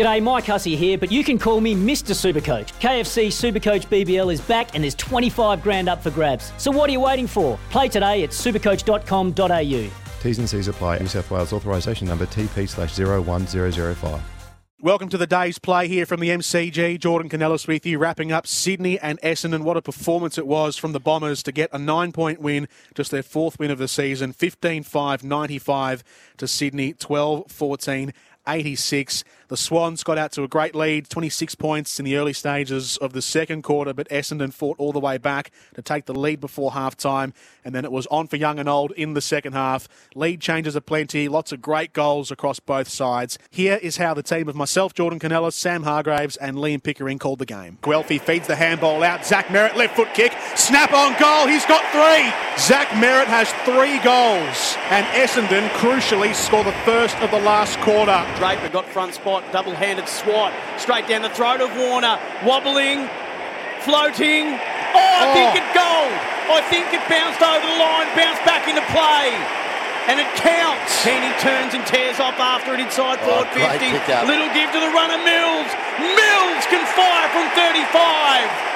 G'day, Mike Hussey here, but you can call me Mr. Supercoach. KFC Supercoach BBL is back and there's 25 grand up for grabs. So what are you waiting for? Play today at supercoach.com.au. T's and C's apply. New South Wales authorisation number TP slash 01005. Welcome to the day's play here from the MCG. Jordan Canellis with you, wrapping up Sydney and Essendon. What a performance it was from the Bombers to get a nine point win, just their fourth win of the season 15 5 95 to Sydney, 12 14 86. The Swans got out to a great lead, 26 points in the early stages of the second quarter, but Essendon fought all the way back to take the lead before half time, and then it was on for young and old in the second half. Lead changes are plenty, lots of great goals across both sides. Here is how the team of myself, Jordan Canellis, Sam Hargraves, and Liam Pickering called the game. Guelfi feeds the handball out. Zach Merrett, left foot kick, snap on goal. He's got three. Zach Merrett has three goals, and Essendon crucially score the first of the last quarter. Draper got front spot, double handed swat, straight down the throat of Warner, wobbling, floating. Oh, I think Oh. it goal. I think it bounced over the line, bounced back into play. And it counts. Heeney turns and tears off after it inside forward oh, 50. Little give to the runner Mills. Mills can fire from 35.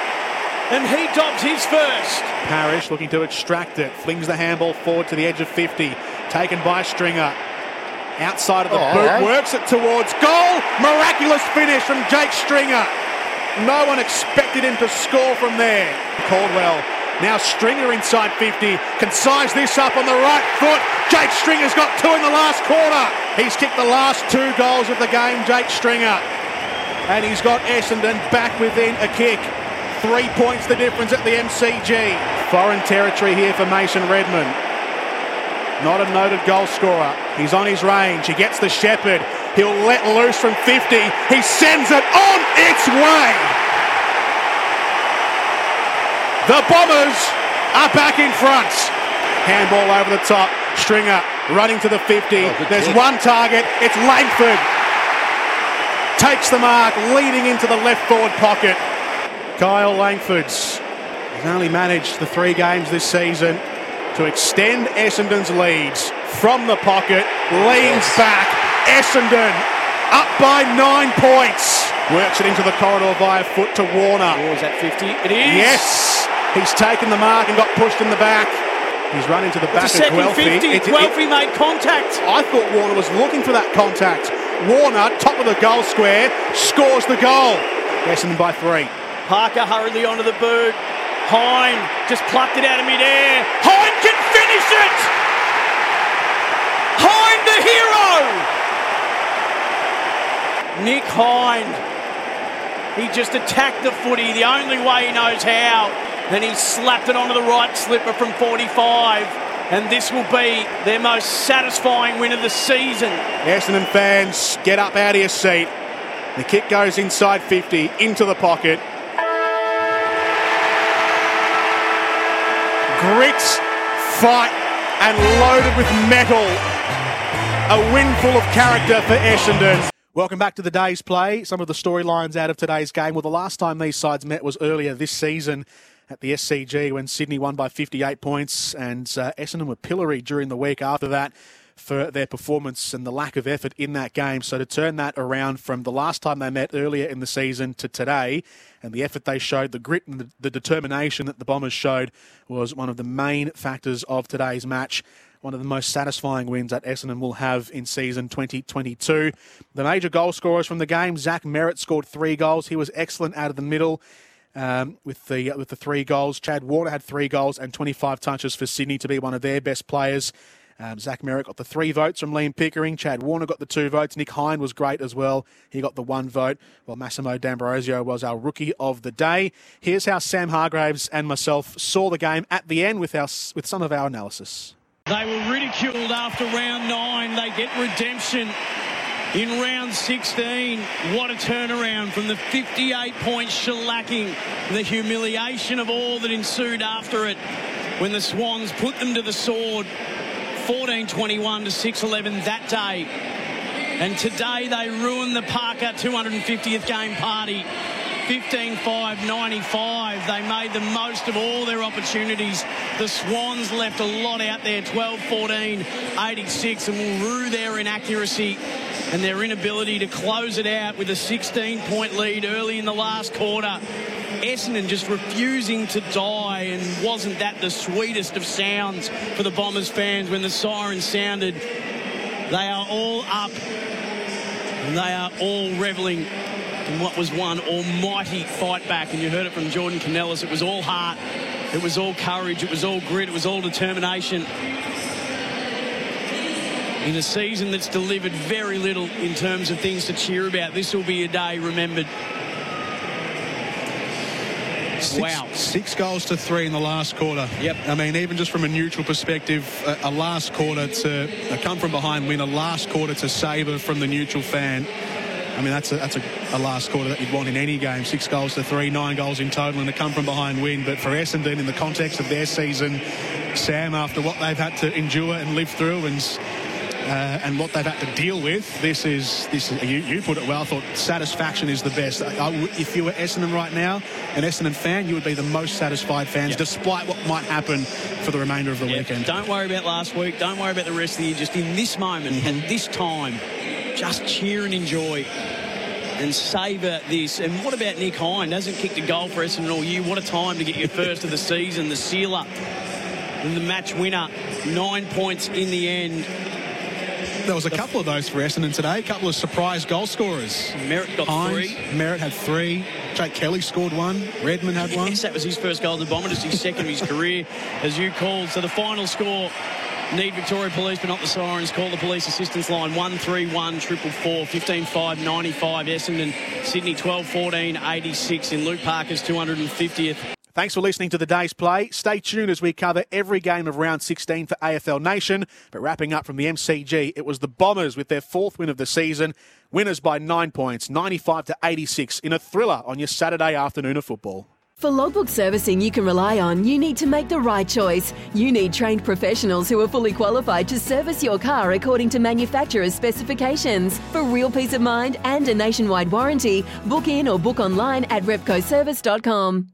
And he dobs his first. Parish looking to extract it, flings the handball forward to the edge of 50, taken by Stringer. Outside of the Oh, boot, alright. works it towards goal. Miraculous finish from Jake Stringer. No one expected him to score from there. Caldwell. Now Stringer inside 50. Can size this up on the right foot. Jake Stringer's got two in the last quarter. He's kicked the last two goals of the game, Jake Stringer. And he's got Essendon back within a kick. Three points the difference at the MCG. Foreign territory here for Mason Redman. Not a noted goal scorer. He's on his range. He gets the Shepherd. He'll let loose from 50. He sends it on its way. The Bombers are back in front. Handball over the top. Stringer running to the 50. good There's kick. one target. It's Langford. Takes the mark, leading into the left forward pocket. Kyle Langford's has only managed the three games this season to extend Essendon's leads from the pocket, leans Yes. back. Essendon up by nine points. Works it into the corridor via foot to Warner. Oh, is that 50? It is. Yes, he's taken the mark and got pushed in the back. He's run into the back It's a of second Guelfi. 50. It- it- made contact. I thought Warner was looking for that contact. Warner, top of the goal square, scores the goal. Essendon by three. Parker hurriedly onto the boot. Hind just plucked it out of midair. Hind can finish it! Hind the hero! Nick Hind. He just attacked the footy the only way he knows how. Then he slapped it onto the right slipper from 45. And this will be their most satisfying win of the season. Essendon fans, get up out of your seat. The kick goes inside 50, into the pocket. Grit, fight, and loaded with mettle. A win full of character for Essendon. Welcome back to the day's play. Some of the storylines out of today's game. Well, the last time these sides met was earlier this season at the SCG when Sydney won by 58 points and uh, Essendon were pilloried during the week after that for their performance and the lack of effort in that game. So to turn that around from the last time they met earlier in the season to today and the effort they showed, the grit and the, the determination that the Bombers showed was one of the main factors of today's match one of the most satisfying wins that Essendon will have in season 2022. The major goal scorers from the game, Zach Merrett scored three goals. He was excellent out of the middle um, with the with the three goals. Chad Warner had three goals and 25 touches for Sydney to be one of their best players. Um, Zach Merrett got the three votes from Liam Pickering. Chad Warner got the two votes. Nick Hind was great as well. He got the one vote, while Massimo D'Ambrosio was our rookie of the day. Here's how Sam Hargraves and myself saw the game at the end with our with some of our analysis. They were ridiculed after round nine. They get redemption in round 16. What a turnaround from the 58 point shellacking, the humiliation of all that ensued after it when the Swans put them to the sword 14 21 to 6 11 that day. And today they ruined the Parker 250th game party 15 5 95. They made the most of all their opportunities. The Swans left a lot out there 12 14 86 and will rue their inaccuracy and their inability to close it out with a 16 point lead early in the last quarter. Essendon just refusing to die, and wasn't that the sweetest of sounds for the Bombers fans when the siren sounded? They are all up. And they are all revelling in what was one almighty fight back. And you heard it from Jordan Canellis. It was all heart. It was all courage. It was all grit. It was all determination. In a season that's delivered very little in terms of things to cheer about, this will be a day remembered. Six, Wow. Six goals to three in the last quarter. Yep. I mean, even just from a neutral perspective, a, a last quarter to a come from behind win, a last quarter to savour from the neutral fan. I mean, that's a, that's a, a last quarter that you'd want in any game. Six goals to three, nine goals in total, and a come from behind win. But for Essendon, in the context of their season, Sam, after what they've had to endure and live through, and uh, and what they've had to deal with, this is this. Is, you, you put it well. I thought satisfaction is the best. I, I if you were Essendon right now, an Essendon fan, you would be the most satisfied fans, despite what might happen for the remainder of the weekend. Don't worry about last week. Don't worry about the rest of the year. Just in this moment, Mm-hmm. at this time, just cheer and enjoy and savour this. And what about Nick Hind? Hasn't kicked a goal for Essendon all year. What a time to get your first of the season, the sealer. And the match winner, nine points in the end. There was a couple of those for Essendon today. A couple of surprise goal scorers. Merrett got Hines, three. Merrett had three. Jake Kelly scored one. Redman had one. Yes, that was his first goal of the Bombers, his second of his career, as you called. So the final score. Need Victoria Police, but not the Sirens. Call the police assistance line 131 444 15 5 95. Essendon, Sydney 12 14 86 in Luke Parker's 250th. Thanks for listening to the day's play. Stay tuned as we cover every game of round 16 for AFL Nation. But wrapping up from the MCG, it was the Bombers with their fourth win of the season. Winners by nine points, 95 to 86, in a thriller on your Saturday afternoon of football. For logbook servicing you can rely on, you need to make the right choice. You need trained professionals who are fully qualified to service your car according to manufacturer's specifications. For real peace of mind and a nationwide warranty, book in or book online at repcoservice.com.